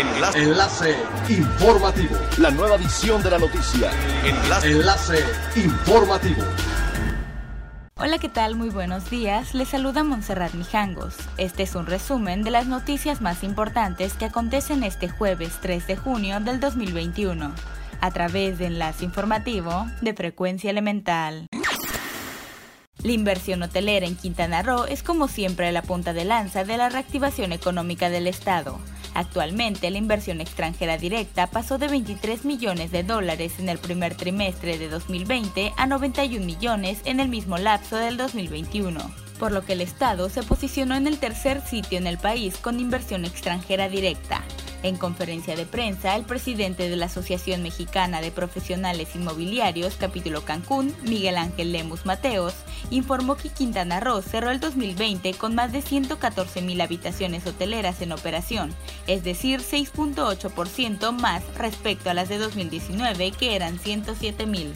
Enlace. Enlace informativo. La nueva edición de la noticia. Enlace. Enlace informativo. Hola, ¿qué tal? Muy buenos días. Les saluda Montserrat Mijangos. Este es un resumen de las noticias más importantes que acontecen este jueves 3 de junio del 2021, a través de Enlace Informativo de Frecuencia Elemental. La inversión hotelera en Quintana Roo es como siempre la punta de lanza de la reactivación económica del Estado. Actualmente, la inversión extranjera directa pasó de 23 millones de dólares en el primer trimestre de 2020 a 91 millones en el mismo lapso del 2021 por lo que el Estado se posicionó en el tercer sitio en el país con inversión extranjera directa. En conferencia de prensa, el presidente de la Asociación Mexicana de Profesionales Inmobiliarios, capítulo Cancún, Miguel Ángel Lemus Mateos, informó que Quintana Roo cerró el 2020 con más de 114 mil habitaciones hoteleras en operación, es decir, 6.8% más respecto a las de 2019, que eran 107 mil.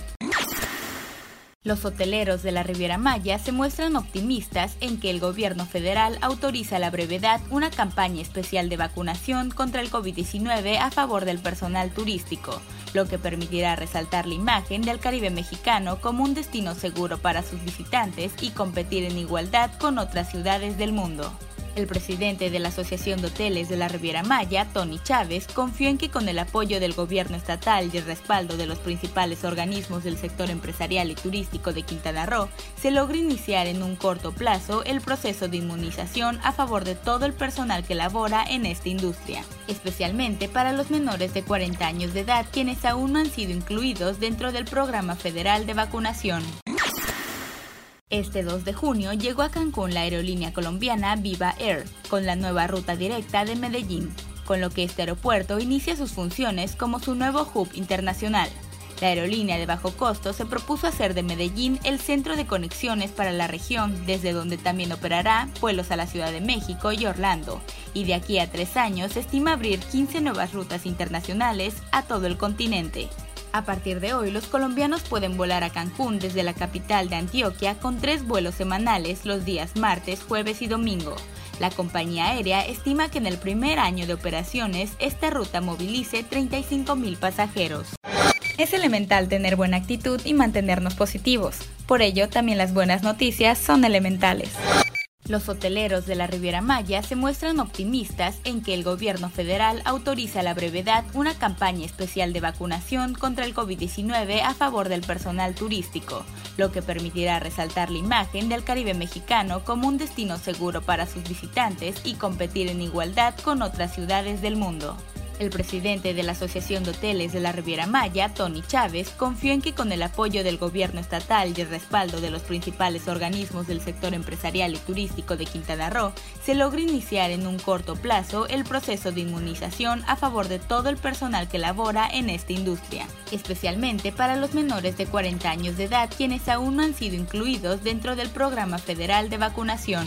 Los hoteleros de la Riviera Maya se muestran optimistas en que el gobierno federal autoriza a la brevedad una campaña especial de vacunación contra el COVID-19 a favor del personal turístico, lo que permitirá resaltar la imagen del Caribe mexicano como un destino seguro para sus visitantes y competir en igualdad con otras ciudades del mundo. El presidente de la Asociación de Hoteles de la Riviera Maya, Tony Chávez, confió en que con el apoyo del gobierno estatal y el respaldo de los principales organismos del sector empresarial y turístico de Quintana Roo, se logre iniciar en un corto plazo el proceso de inmunización a favor de todo el personal que labora en esta industria, especialmente para los menores de 40 años de edad quienes aún no han sido incluidos dentro del programa federal de vacunación. Este 2 de junio llegó a Cancún la aerolínea colombiana Viva Air, con la nueva ruta directa de Medellín, con lo que este aeropuerto inicia sus funciones como su nuevo hub internacional. La aerolínea de bajo costo se propuso hacer de Medellín el centro de conexiones para la región, desde donde también operará vuelos a la Ciudad de México y Orlando, y de aquí a tres años se estima abrir 15 nuevas rutas internacionales a todo el continente. A partir de hoy, los colombianos pueden volar a Cancún desde la capital de Antioquia con tres vuelos semanales los días martes, jueves y domingo. La compañía aérea estima que en el primer año de operaciones esta ruta movilice 35 mil pasajeros. Es elemental tener buena actitud y mantenernos positivos. Por ello, también las buenas noticias son elementales. Los hoteleros de la Riviera Maya se muestran optimistas en que el gobierno federal autoriza a la brevedad una campaña especial de vacunación contra el COVID-19 a favor del personal turístico, lo que permitirá resaltar la imagen del Caribe mexicano como un destino seguro para sus visitantes y competir en igualdad con otras ciudades del mundo. El presidente de la Asociación de Hoteles de la Riviera Maya, Tony Chávez, confió en que con el apoyo del gobierno estatal y el respaldo de los principales organismos del sector empresarial y turístico de Quintana Roo, se logre iniciar en un corto plazo el proceso de inmunización a favor de todo el personal que labora en esta industria, especialmente para los menores de 40 años de edad quienes aún no han sido incluidos dentro del programa federal de vacunación.